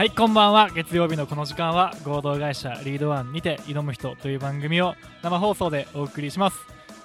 はいこんばんは。月曜日のこの時間は合同会社リードワンにて挑む人という番組を生放送でお送りします。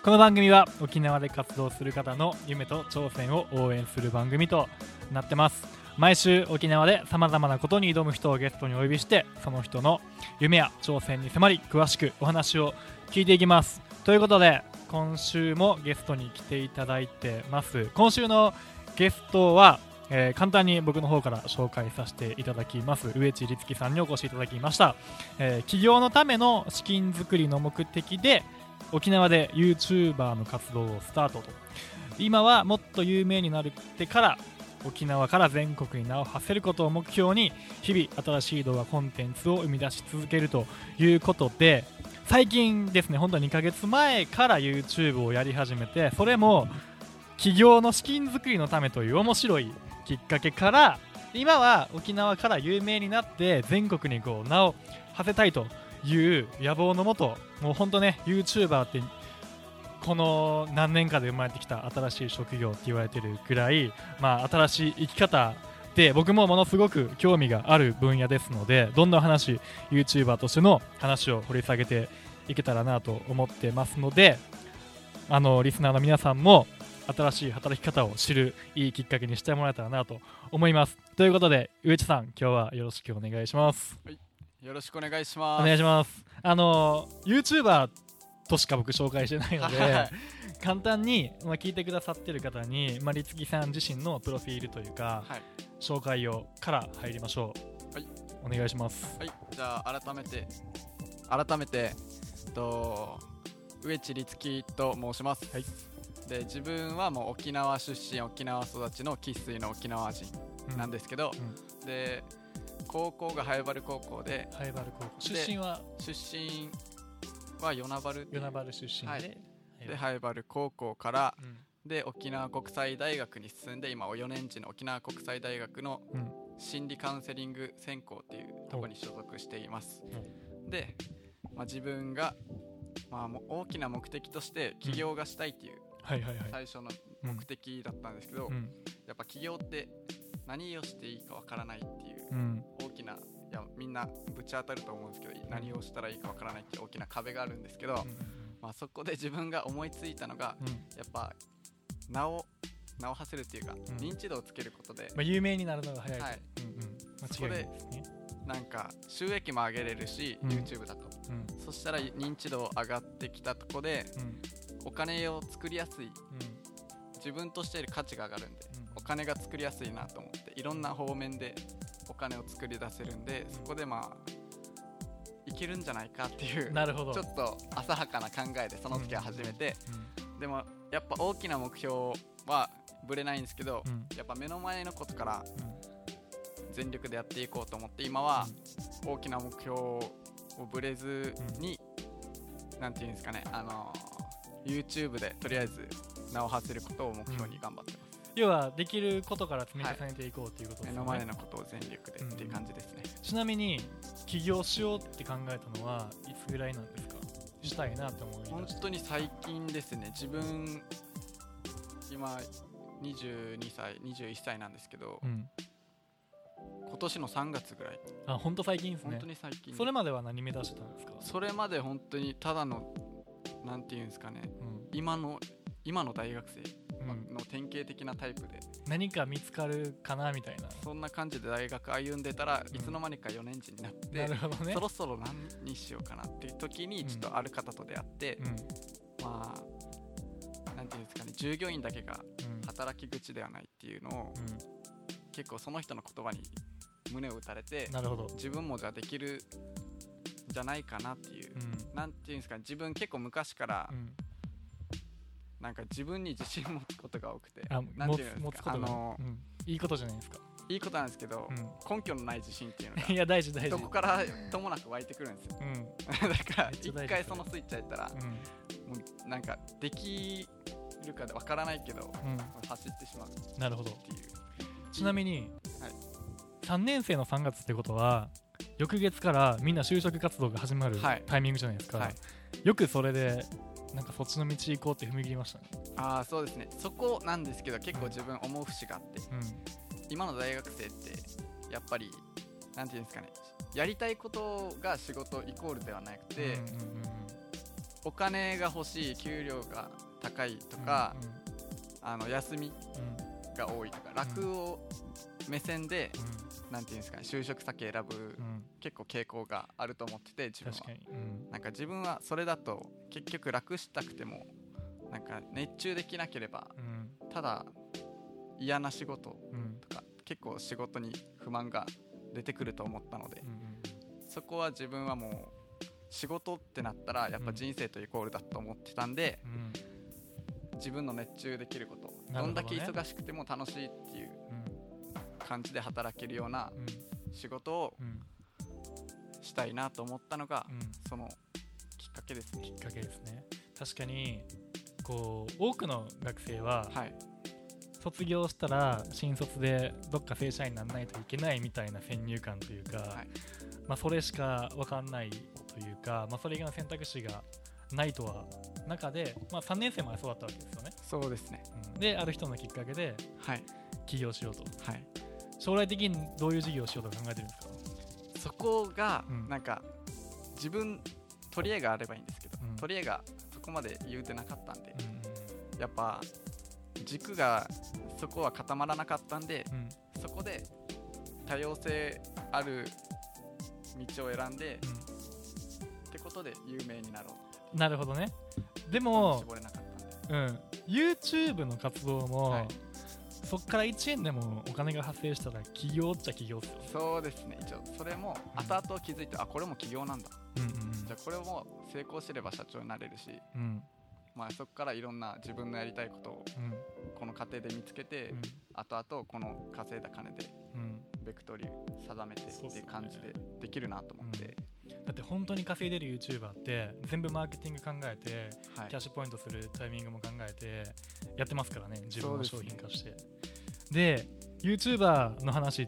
この番組は沖縄で活動する方の夢と挑戦を応援する番組となってます。毎週沖縄でさまざまなことに挑む人をゲストにお呼びしてその人の夢や挑戦に迫り詳しくお話を聞いていきます。ということで今週もゲストに来ていただいてます。今週のゲストは、えー簡単に僕の方から紹介させていただきます。上地律樹さんにお越しいただきました、えー企業のための資金作りの目的で沖縄で YouTuber の活動をスタートと。今はもっと有名になってから沖縄から全国に名を馳せることを目標に日々新しい動画コンテンツを生み出し続けるということで最近ですね本当は2ヶ月前から YouTube をやり始めてそれも企業の資金作りのためという面白いきっかけから今は沖縄から有名になって全国にこう名を馳せたいという野望のもともう本当ね YouTuber ってこの何年かで生まれてきた新しい職業って言われてるくらい、まあ、新しい生き方で僕もものすごく興味がある分野ですのでどんな話 YouTuber としての話を掘り下げていけたらなと思ってますのであのリスナーの皆さんも新しい働き方を知るいいきっかけにしてもらえたらなと思います。ということで上地さん今日はよろしくお願いします。よろしくお願いします。お願いします。あの YouTuber としか僕紹介してないのではい簡単に、まあ、聞いてくださってる方に、まあ、律木さん自身のプロフィールというかはい、紹介をから入りましょう。はい。お願いします。はい、じゃあ改めて改めてえっと上地律樹と申します。はいで自分はもう沖縄出身沖縄育ちの生粋の沖縄人なんですけど、うん。で高校がハエバル高校でハイバル高校。で出身は？出身は与那原与那原出身で、はい。はいでハエバル高校からうん。で沖縄国際大学に進んで今4年時の沖縄国際大学のうん。心理カウンセリング専攻っていうところに所属しています。で、まあ、自分が、まあ、大きな目的として起業がしたいっていうはいはいはい。最初のうん目的だったんですけど、うん。やっぱ起業って何をしていいかわからないっていううん。大きないやみんなぶち当たると思うんですけど何をしたらいいかわからないっていう大きな壁があるんですけど、まあ、そこで自分が思いついたのがうん。やっぱ名を名を馳せるっていうか、ん。認知度をつけることでまあ、有名になるのが早いと、はい。うんうん、そこで間違いないですね、なんか収益も上げれるし、うん。YouTube だと。うん。そしたら認知度上がってきたとこでうんお金を作りやすい。うん。自分としてより価値が上がるんでうん。お金が作りやすいなと思っていろんな方面でお金を作り出せるんでそこでまあいけるんじゃないかっていうなるほど。ちょっと浅はかな考えでその時は始めて、でもやっぱ大きな目標はぶれないんですけど、やっぱ目の前のことからうん。全力でやっていこうと思って今は大きな目標をぶれずに、なんていうんですかねあの YouTube でとりあえず名を馳せることを目標に頑張ってます、要はできることから積み重ねていこうっていうことですよね、目の前のことを全力でっていう感じですね、ちなみに起業しようって考えたのはいつぐらいなんですか？したいなって思い本当に最近ですね。自分今22歳21歳なんですけど、うん。今年の3月ぐらい。あ本当最近ですね。本当に最近。それまでは何目指してたんですか、それまで本当にただのなんていうんですかね。うん。今の今の大学生うん。の典型的なタイプで、何か見つかるかなみたいな。そんな感じで大学歩んでたら、うん。いつの間にか4年次になって、ね。そろそろ何にしようかなっていう時にうん。ちょっとある方と出会って、うん。まあなんていうんですかね従業員だけがうん。働き口ではないっていうのを、う結構その人の言葉に胸を打たれてん、なるほど、自分もじゃあできるんじゃないかなっていう、うん。なんていうんですかね自分結構昔からうん、なんか自分に自信持つことが多くてあなんていうんですかあのうん、いいことじゃないですか、いいことなんですけど、う根拠のない自信っていうのん、いがや大事大事。どこからともなく湧いてくるんですよ。うん。だから一回そのスイッチ入ったら、うん。もうなんかできるかわからないけど、う走ってしまうなるほど。ていう。ちなみに、はい。3年生の3月ってことは翌月からみんな就職活動が始まるはい。タイミングじゃないですか、はい。よくそれでなんかそっちの道行こうって踏み切りましたね。ああそうですね。そこなんですけど結構自分思う節があって。うん。今の大学生ってやっぱりなんていうんですかね。やりたいことが仕事イコールではなくて、うんうんうんお金が欲しい給料が高いとか、あの休みうんうんが多いとか楽を目線で、なんていうんですかね就職先選ぶ、うん。うん結構傾向があると思ってて自分は。うん。なんか自分はそれだと結局楽したくてもなんか熱中できなければうん。ただ嫌な仕事うん。とか結構仕事に不満が出てくると思ったのでうんうん。そこは自分はもう仕事ってなったらやっぱ人生とイコールだと思ってたんで、うん。自分の熱中できることど,、んだけ忙しくても楽しいっていう感じで働けるようなうん仕事をしたいなと思ったのが、うん。そのきっかけですね。きっかけですね。確かにこう多くの学生ははい。卒業したら新卒でどっか正社員にならないといけないみたいな先入観というか、はい。まあ、それしか分かんないというか、まあ、それ以外の選択肢がないとは中で、まあ、3年生までそうだったわけですよね、そうですね。うん。である人のきっかけではい。起業しようと。はい将来的にどういう事業をしようと考えてるんですか？そこがうん。なんか自分取り柄があればいいんですけど、うん。取り柄がそこまで言うてなかったんで、うんやっぱ軸がそこは固まらなかったんでうん。そこで多様性ある道を選んで、うん。ってことで有名になろうう。んなるほどね。でも、絞れなかったんで。うん、YouTube の活動も、はいそっから1円でもお金が発生したら起業っちゃ起業っすよ、そうですね。一応それも後々気づいて、あこれも起業なんだ。うんうんじゃあこれも成功すれば社長になれるし、うん。まあ、そこからいろんな自分のやりたいことをうん。この過程で見つけて、後々この稼いだ金でうん。うんベクトリを定めてっていう感じでできるなと思って、だって本当に稼いでる YouTuber って全部マーケティング考えてはい。キャッシュポイントするタイミングも考えてやってますからね自分の商品化して。で,、YouTuber の話を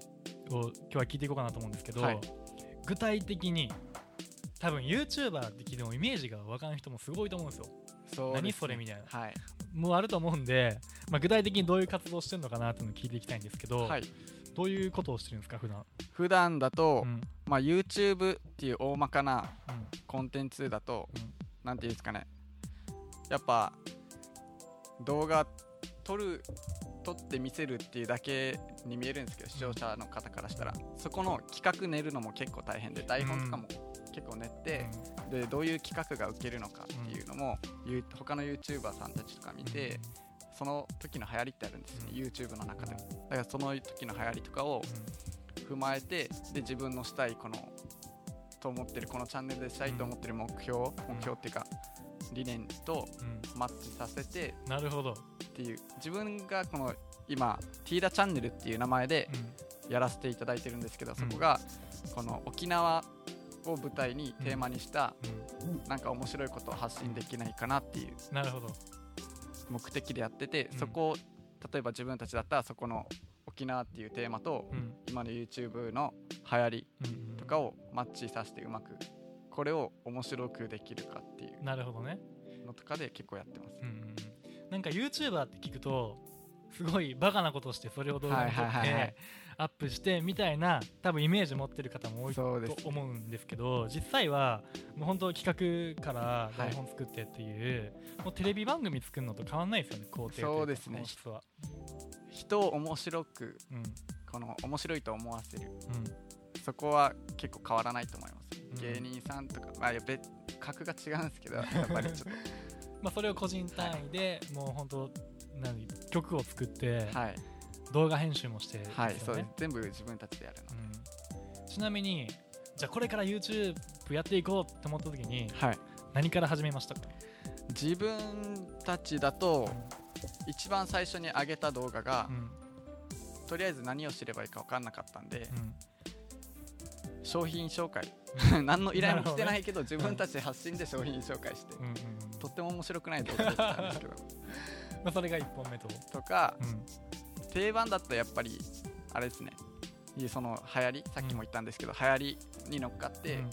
今日は聞いていこうかなと思うんですけど、はい。具体的に多分 YouTuber って聞いてもイメージが分からん人もすごいと思うんですよ。そすね。何それみたいな。はい、もうあると思うんで、まあ、具体的にどういう活動してるのかなっていうのを聞いていきたいんですけど、はい、どういうことをしてるんですか普段？普段だと、うんまあ、YouTube っていう大まかなうん。コンテンツだと、うん。なんていうんですかね。やっぱ動画撮る撮って見せるっていうだけに見えるんですけど視聴者の方からしたら。そこの企画練るのも結構大変で台本とかも結構練って、でどういう企画が受けるのかっていうのも、ゆ他の YouTuber さんたちとか見て、その時の流行りってあるんですよね、うん。YouTube の中でも。だからその時の流行りとかを踏まえてで自分のしたいこのと思ってるこのチャンネルでしたいと思ってる目標、目標っていうか理念とうん。うんマッチさせてなるほど、っていう自分がこの今ティーダチャンネルっていう名前でやらせていただいてるんですけど、そこがこの沖縄を舞台にテーマにしたうん。なんか面白いことを発信できないかなっていうなるほど、目的でやってて、うん。そこを例えば自分たちだったらそこの沖縄っていうテーマとうん。今の YouTube の流行りとかをマッチさせてうまくこれを面白くできるかっていうなるほどね、のとかで結構やってます。うんうんうん、なんか YouTuber って聞くとすごいバカなことをしてそれを動画に撮ってアップしてみたいな多分イメージ持ってる方も多いと思うんですけど実際はもう本当企画から台本作ってっていう、もうテレビ番組作るのと変わんないですよね工程そうですね人を面白くうん。この面白いと思わせる。うん。そこは結構変わらないと思います、うん。芸人さんとか、まあ、別格が違うんですけど やっぱりちょっ まあ、それを個人単位でもう本当何曲を作ってとはい、動画編集もしてね、はい、そうです。全部自分たちでやるの、うん。ちなみにじゃあこれから YouTube やっていこうって思った時にはい。何から始めましたか、自分たちだと一番最初に上げた動画がう、ん。とりあえず何をすればいいか分かんなかったんで、うん。商品紹介。何の依頼も来てないけど自分たち発信で商品紹介して、うん。うんうんとっても面白くない動画だったんですけど。まあ、それが1本目と、とかうん。定番だとやっぱりあれですね。その流行りさっきも言ったんですけど、流行りに乗っかって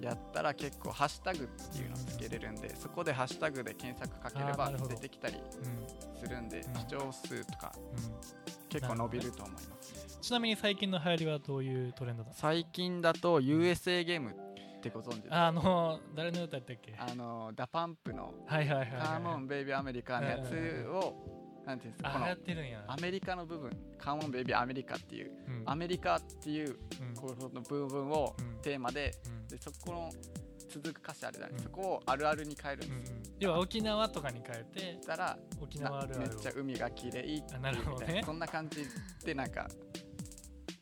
やったら結構ハッシュタグっていうのをつけれるんで、そこでハッシュタグで検索かければ出てきたりするんで、うん。視聴数とか結構伸びると思います、ちなみに最近の流行りはどういうトレンドだ最近だと USA ゲームってご存知あの誰の歌やったっけ？あの DA PUMP のはいはいはい、「はい、 Come on baby アメリカ」のやつをなんていうんですかこあのアメリカの部分「 Come on baby アメリカ」っていううん。アメリカっていううん。この部分をうん。テーマでうん。でそこの続く歌詞あるじゃない、うん。そこをあるあるに変えるんですよ、ん要は沖縄とかに変えてたら沖な縄あるあるを。めっちゃ海が綺麗っていうあなるほどね。そんな感じでなんか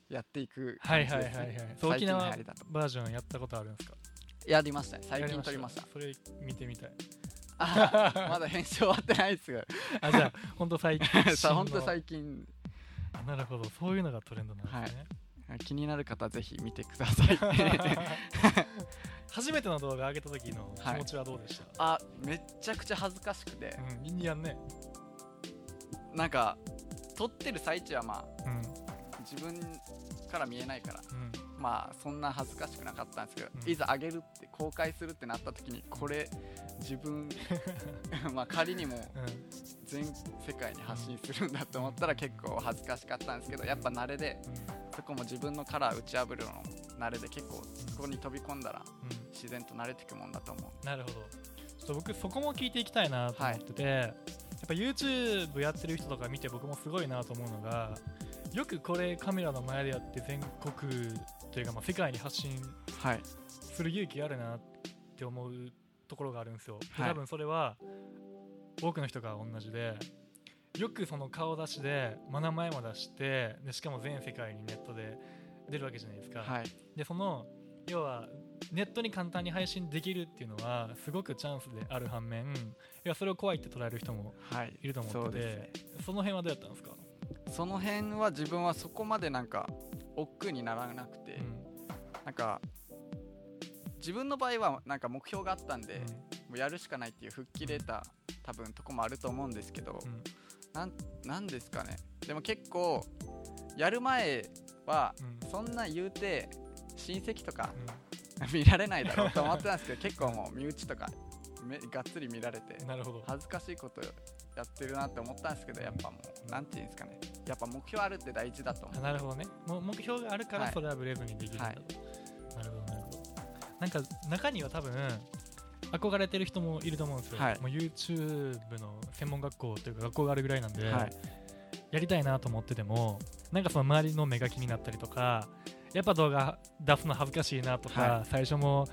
やっていくはい感じですねはい。はいはいそう最近の沖縄バージョンやったことあるんですか？やりましたね。最や近撮りました。それ見てみたいあまだ編集終わってないですがあじゃあ本当最近さあ本当近最近。あなるほどそういうのがトレンドなんですね、気になる方はぜひ見てください。初めての動画上げた時の気持ちはどうでした、あめっちゃくちゃ恥ずかしくて。うんいやんね。なんか撮ってる最中はまあうん。自分から見えないから。うんまあそんな恥ずかしくなかったんですけど、うん。いざ上げるって公開するってなった時にこれ自分 まあ仮にも全世界に発信するんだと思ったら結構恥ずかしかったんですけどやっぱ慣れでそこも自分のカラー打ち破るの慣れで結構そこに飛び込んだらうん。うん自然と慣れていくもんだと思う。なるほど。ちょっと僕そこも聞いていきたいなと思ってて、やっぱ YouTube やってる人とか見て僕もすごいなと思うのがよくこれカメラの前でやって全国というかまあ世界に発信はいする勇気あるなって思うところがあるんですよ、多分それは多くの人が同じでよくその顔出しでま名前も出してでしかも全世界にネットで出るわけじゃないですか、はい。でその要はネットに簡単に配信できるっていうのはすごくチャンスである反面いやそれを怖いって捉える人もはい。いると思ってですね。てその辺はどうやったんですか、その辺は自分はそこまでなんか億劫にならなくて、うん。なんか自分の場合はなんか目標があったんで、もうやるしかないっていう吹っ切れた多分とこもあると思うんですけど、うん。うんなんなんですかね。でも結構やる前はうん。そんな言うて親戚とかう 見られないだろうと思ってたんですけど結構もう身内とかめがっつり見られて恥ずかしいことやってるなって思ったんですけどやっぱもうなんていうんですかね。やっぱ目標あるって大事だと思う。あなるほどね。もう目標があるかはい。らそれはブレずにできるんだと、はい。なるほどなるほど。なんか中には多分憧れてる人もいると思うんですよ、はい。もう YouTube の専門学校というか学校があるぐらいなんで、はい。やりたいなと思っててもなんかその周りの目が気になったりとかやっぱ動画出すの恥ずかしいなとか、は最初も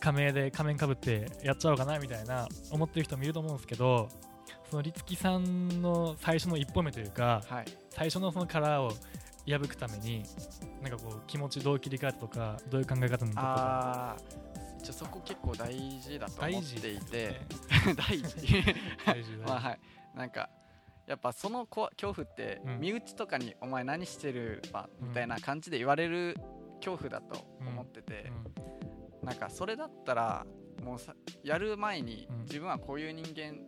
仮名で仮面かぶってやっちゃおうかなみたいな思ってる人もいると思うんですけどその律木さんの最初の一歩目というかはい。最初のそのカラーを破くためになんかこう気持ちどう切り替えたとかどういう考え方なのとか。じゃそこ結構大事だと思っていて。大事 大事。まあはい。なんかやっぱそのこ恐怖ってうん。身内とかに「お前何してるわ」みたいな感じで言われる恐怖だと思ってて、なんかそれだったらもうさやる前にうん。自分はこういう人間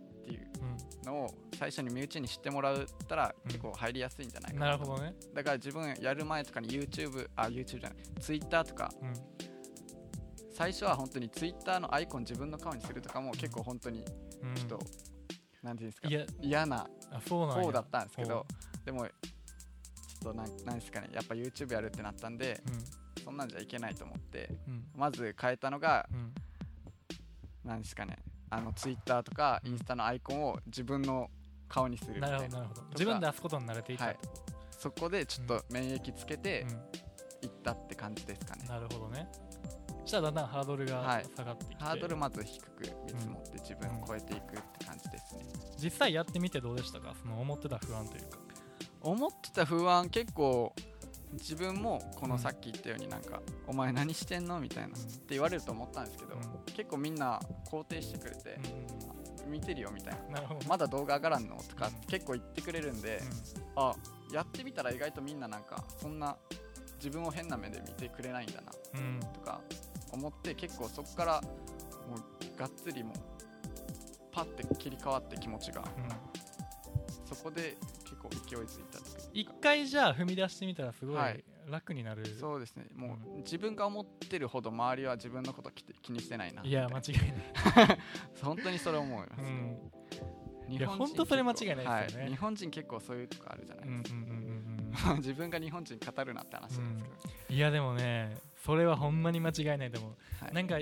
のを最初に身内に知ってもらったらうん。結構入りやすいんじゃないうんかなと。なるほどね、だから自分やる前とかに YouTube あ YouTube じゃない Twitter とか。うん。最初は本当に Twitter のアイコン自分の顔にするとかも結構本当にうん、ちょっと、なんていうんですか嫌な方だったんですけほどでもちょっとなんなんですかねやっぱ YouTube やるってなったんでそんなんじゃいけないと思ってまず変えたのがうん。なんですかねあの Twitter とかインスタのアイコンを自分の顔にするみたな。いるほなどなるほど。自分で出すことに慣れていた、はい。そこでちょっと免疫つけてういったって感じですかね。ん、なるほどね。そしたらだんだんハードルがはい。下がってきて、ハードルまず低く見積もって自分を超えていくって感じですね。実際やってみてどうでしたか？その思ってた不安というか。思ってた不安結構自分もこのさっき言ったようになんか「お前何してんの?」みたいなって言われると思ったんですけど、うん。結構みんな肯定してくれてうん「見てるよ」みたいな。うんなるほど「まだ動画上がらんの?」とかうん結構言ってくれるんで、あやってみたら意外とみんななんかそんな自分を変な目で見てくれないんだなとか思って結構そこからもうがっつりもうパッて切り替わって気持ちが。うん。そこで結構勢いづいた一回じゃあ踏み出してみたらすごいはい。楽になる、そうですね。もう自分が思ってるほど周りは自分のこと気気にしてないな。いや間違いない、本当にそれ思います、うん、いや本当それ間違いないですよね。はい。日本人結構そういうとこあるじゃないですうんか、自分が日本人語るなって話なんですけど、うん。いやでもねそれはほんまに間違いないと思う、はい。なんか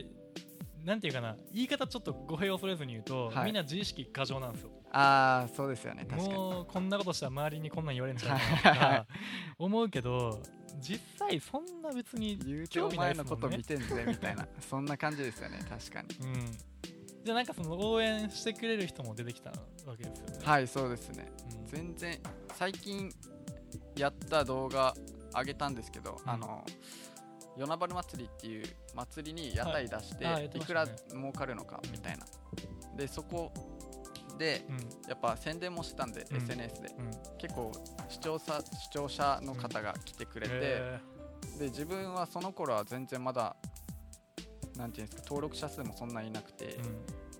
なんていうかな言い方ちょっと語弊を恐れずに言うと、はい。みんな自意識過剰なんですよ。ああそうですよね確かに。もうこんなことしたら周りにこんなん言われるんじゃないかなとはい。か思うけど実際そんな別に言うて興味ないですもんね。のこと見てんぜみたいな。そんな感じですよね確かに。うん。じゃあなんかその応援してくれる人も出てきたわけですよね、はいそうですね。うん。全然最近やった動画上げたんですけど、うん。あの与那原祭りっていう祭りに屋台出して、はいくら儲かるのかみたいな。でそこでうん。やっぱ宣伝もしてたんで、うん。SNS で。うん。結構視聴者視聴者の方が来てくれて、へで自分はその頃は全然まだなんていうんですか登録者数もそんなにいなくて、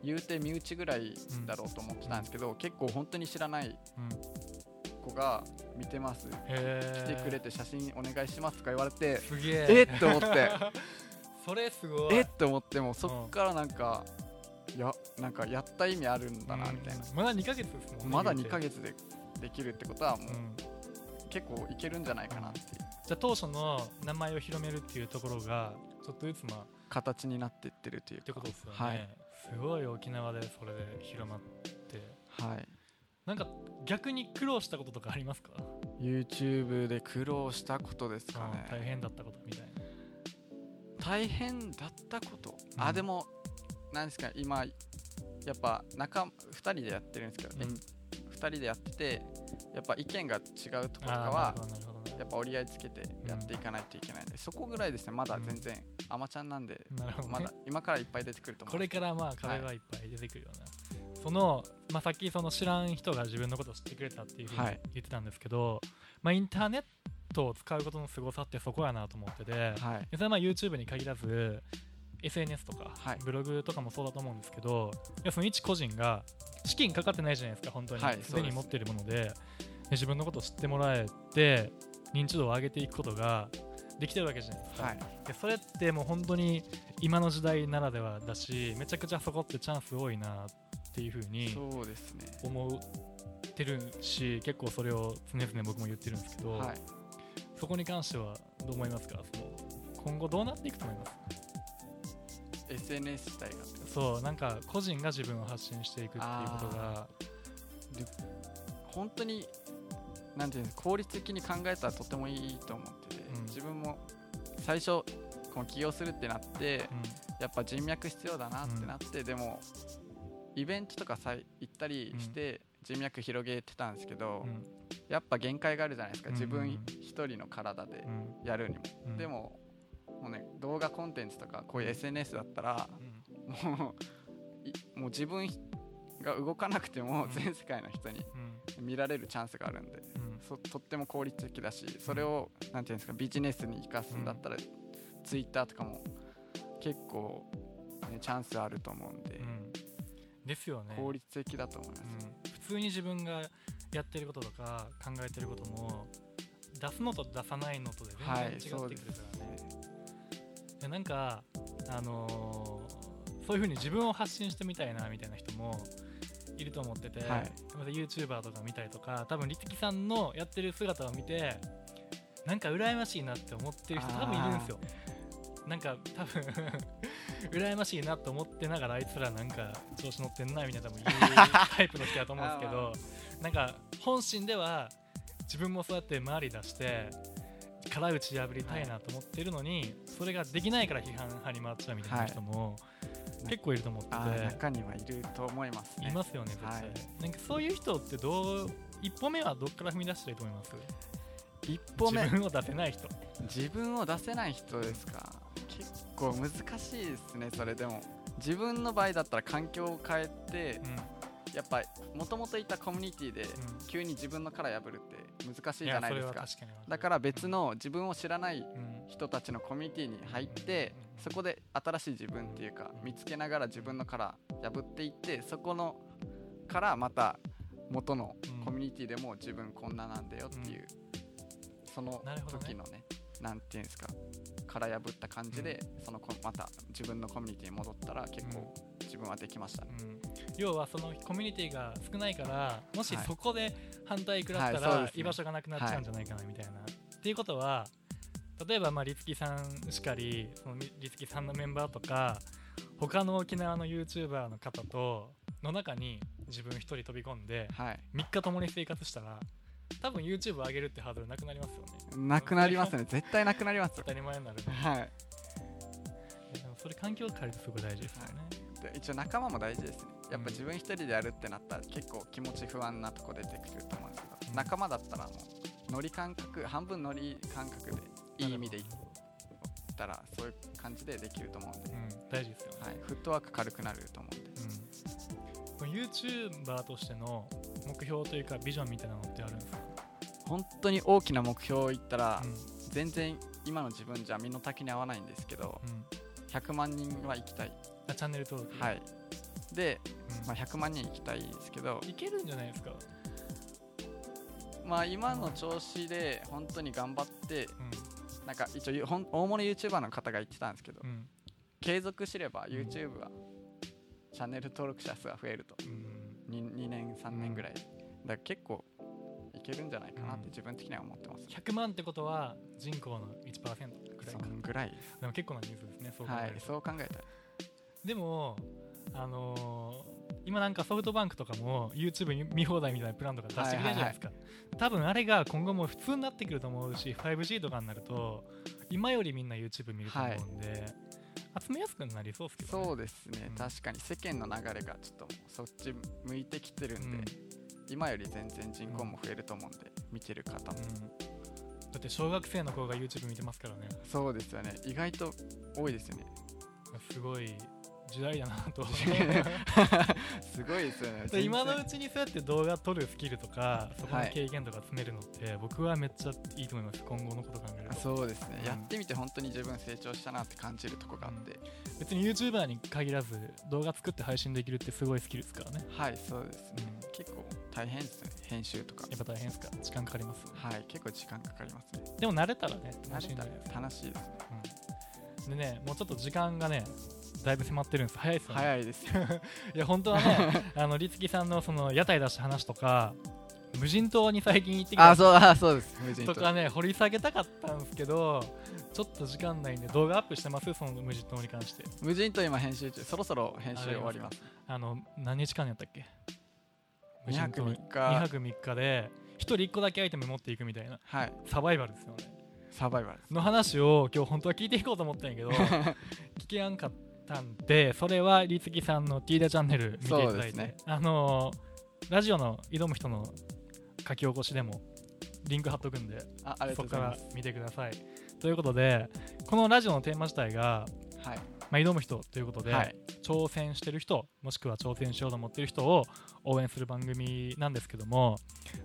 言うて身内ぐらいだろうと思ってたんですけど、結構本当に知らないうん子が見てます。来てくれて写真お願いしますとか言われてえ。えっ？と思って。それすごい。えっ？と思ってもうそっからなんかやなんかやった意味あるんだなみたいな。うんまだ2ヶ月ですもんねまだ言うて。2ヶ月でできるってことはもううん。結構いけるんじゃないかなっていう。じゃあ当初の名前を広めるっていうところがちょっとずつまあ形になっていってるというってかことですよね、はい。すごい沖縄でそれで広まって。はいなんか逆に苦労したこととかありますか、YouTube で苦労したことですかうん大ね変だったことみたいな。大変だったこと？うん。あでもなんですか今やっぱ仲2人でやってるんですけど、うん。え2人でやっててやっぱ意見が違うところとかあはやっぱ折り合いつけてやっていかないといけないんで、そこぐらいですね。まだ全然アマちゃんなんで、なるほどね。まだ今からいっぱい出てくると思うこれからまあ壁はいっぱい出てくるような、その、まあ、さっきその知らん人が自分のことを知ってくれたっていうふうにはい。言ってたんですけど、まあ、インターネットを使うことの凄さってそこやなと思ってて、はい。でそれはまあ YouTube に限らず SNS とか、はい。ブログとかもそうだと思うんですけどいやその一個人が資金かかってないじゃないですか本当に。はいす。で、に持っているもので。で自分のことを知ってもらえて認知度を上げていくことができてるわけじゃないですか、はい。でそれってもう本当に今の時代ならではだしめちゃくちゃそこってチャンス多いなっていうふうに思ってるし結構それを常々僕も言ってるんですけど、はい。そこに関してはどう思いますか？その今後どうなっていくと思います SNS 自体がそうなんか個人が自分を発信していくっていうことが本当になんていうんですか効率的に考えたらとてもいいと思ってて、うん。自分も最初この起業するってなってうやっぱ人脈必要だなってなって、でもイベントとかさ行ったりして人脈広げてたんですけど、んうん。やっぱ限界があるじゃないですか、うん。自分一人の体でうん。やるにも、うん。でももうね動画コンテンツとかこういう SNS だったらうん。もういもう自分が動かなくてもうん。全世界の人にうん。見られるチャンスがあるんで、とっても効率的だしそれをなんていうんですかビジネスに生かすんだったら、ツイッターとかも結構、ね、チャンスあると思うんで、うんですよね。効率的だと思います、うん。普通に自分がやってることとか考えてることも出すのと出さないのとではい全然違ってくるからね、でなんかあのーそういうふうに自分を発信してみたいなみたいな人もいると思ってて、はい。また YouTuber とか見たりとか多分律樹さんのやってる姿を見てなんか羨ましいなって思ってる人多分いるんですよ。なんか多分 羨ましいなと思ってながらあいつらなんか調子乗ってんなみたいな多分言うタイプの人だと思うんですけど なんか本心では自分もそうやって周り出して殻打ち破りたいなと思ってるのに、それができないから批判派に回っちゃうみたいな人も結構いると思ってて、あー中にはいると思いますね。いますよね絶対、はい。なんかそういう人ってどう一歩目はどっから踏み出したらいいと思います？一歩目。自分を出せない人。自分を出せない人ですか？結構難しいですねそれでも。自分の場合だったら環境を変えてうやっぱもともといたコミュニティでん、急に自分の殻破るって難しいうん、じゃないですか。かにだから別の自分を知らないうん。人たちのコミュニティに入ってうん。そこで新しい自分っていうか見つけながら自分の殻破っていってそこのからまた元のうん。コミュニティでも自分こんななんだよっていうそのなるほどね。時のねなんていうんですか殻破った感じでそのこまた自分のコミュニティに戻ったら結構自自分はできました。ね、うん、要はそのコミュニティが少ないからもしはい。そこで反対食らったら居場所がなくなっちゃうんじゃないかなみたいな。っていうことは例えばまあリツキさんしかりそのリツキさんのメンバーとか他の沖縄の YouTuber の方との中に自分一人飛び込んではい。3日共に生活したら多分 YouTube 上げるってハードルなくなりますよね。なくなりますね。絶対なくなります当たり前になるね。はい。でもそれ環境を変えるとすごい大事ですよね。で一応仲間も大事ですね。やっぱうん自分一人でやるってなったら結構気持ち不安なとこ出てくると思うんですけど、うん。仲間だったらもうノリ感覚半分ノリ感覚でいい意味で言ったらそういう感じでできると思うんで、うん、大事ですよね。はい、フットワーク軽くなると思うんで。うん、YouTuber としての目標というかビジョンみたいなのってあるんですか、本当に大きな目標を言ったら、うん。全然今の自分じゃ身の丈に合わないんですけどうん。100万人は行きたい。あチャンネル登録、はい。で、うん。まあ、100万人行きたいんですけどいけるんじゃないですか、まあ今の調子で本当に頑張ってうなんか一応大物 YouTuber の方が言ってたんですけど、継続すれば YouTube はチャンネル登録者数が増えると。うん、2, 2年3年ぐらい、だから結構いけるんじゃないかなって自分的には思ってます、100万ってことは人口の1%くらいそかんぐらい。でも結構な人数ですねそう考はいえると、そう考えたらでもあのー今なんかソフトバンクとかも YouTube 見放題みたいなプランとか出してくれるじゃないですか、多分あれが今後も普通になってくると思うし 5G とかになると今よりみんな YouTube 見ると思うんで、集めやすくなりそうですけど、ね、そうですね、うん。確かに世間の流れがちょっとそっち向いてきてるんで、うん。今より全然人口も増えると思うんで、見てる方も、うん。だって小学生の子が YouTube 見てますからね。そうですよね。意外と多いですよね。すごい時代だなとすごいですよね。で今の全うちにそうやって動画撮るスキルとかそこのはい経験とか詰めるのって、僕はめっちゃいいと思います今後のこと考える然とそうですね、うんやってみて本当に自分成長したなって感じるとこがあって、別に YouTuber に限らず動画作って配信できるってすごいスキルですからね、はいそうですね、うん結構大変ですね編集とかやっぱ大変ですか時間かかりますはい結構時間かかりますねでも慣れたらね楽しいんじゃないです楽しいですねうんでねもうちょっと時間がねだいぶ迫ってるんです。早いですよね。早いです。よ いや本当はね あの律樹さんのその屋台出した話とか無人島に最近行ってきたあそうあそうです。無人島。とかね掘り下げたかったんですけどちょっと時間ないんで動画アップしてます？その無人島に関して。無人島今編集中。そろそろ編集終わります。あの何日間やったっけ？2泊3 2日泊3日で1人1個だけアイテム持っていくみたいな。はい。サバイバルですよね。サバイバルの話を今日本当は聞いていこうと思ったんやけど 聞けやんかったんでそれは律樹さんの T ダチャンネル見ていただいて、ね。あのーラジオの挑む人の書き起こしでもリンク貼っとくんでそうこから見てください。ということでこのラジオのテーマ自体が、はい。まあ、挑む人ということで、はい。挑戦してる人もしくは挑戦しようと思ってる人を応援する番組なんですけども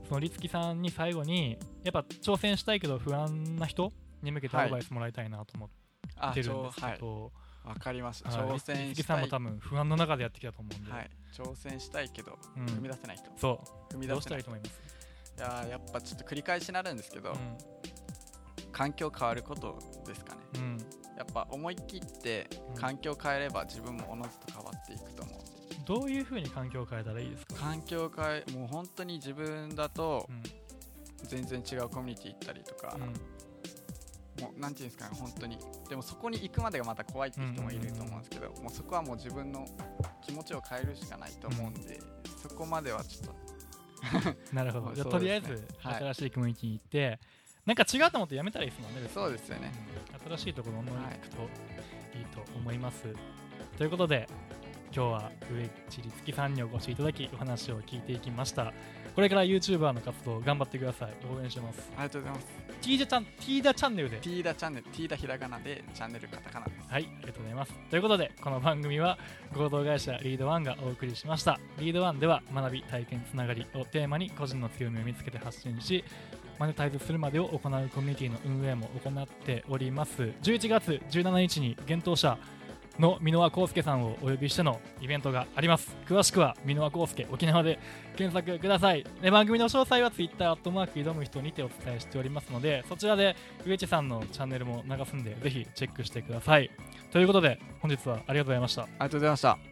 その律樹さんに最後にやっぱ挑戦したいけど不安な人に向けてアドバイスもらいたいなと思あってるんですはい。けど、わかりましたはい。挑戦したい。さんも多分不安の中でやってきたと思うんで、はい。挑戦したいけどうん。踏み出せない人そ踏みうどうし出せない。いたらいいと思います、いやーやっぱちょっと繰り返しになるんですけど、う環境変わることですかね。んうん、やっぱ思い切ってうん。環境変えれば自分もおのずと変わっていくと思うんで。どういうふうに環境を変えたらいいですか、環境変えもう本当に自分だとうん。全然違うコミュニティ行ったりとか、もうなんていうんですかね本当に。でもそこに行くまでがまた怖いって人もいると思うんですけど、もうそこはもう自分の気持ちを変えるしかないと思うんで、そこまではちょっと。うん、なるほど。じゃとりあえず新しいコミュニティに行って、なんか違うと思ってやめたらいいですもんねそうですよね。うん。新しいところを思い行くといいと思います、ということで今日は上地立希さんにお越しいただきお話を聞いていきましたこれから YouTuber の活動頑張ってください応援してますありがとうございます T ダチャン T ダチャンネルで T ダチャンネル T ダひらがなでチャンネルカタカナですはい、ありがとうございます。ということで、この番組は合同会社リードワンがお送りしました。リードワンでは学び、体験、つながりをテーマに個人の強みを見つけて発信し、マネタイズするまでを行うコミュニティの運営も行っております。11月17日に幻冬舎の箕輪康介さんをお呼びしてのイベントがあります。詳しくは箕輪康介沖縄で検索ください。で番組の詳細は Twitter アットマーク挑む人にてお伝えしておりますので、そちらで上地さんのチャンネルも流すんで、ぜひチェックしてください。ということで、本日はありがとうございました。ありがとうございました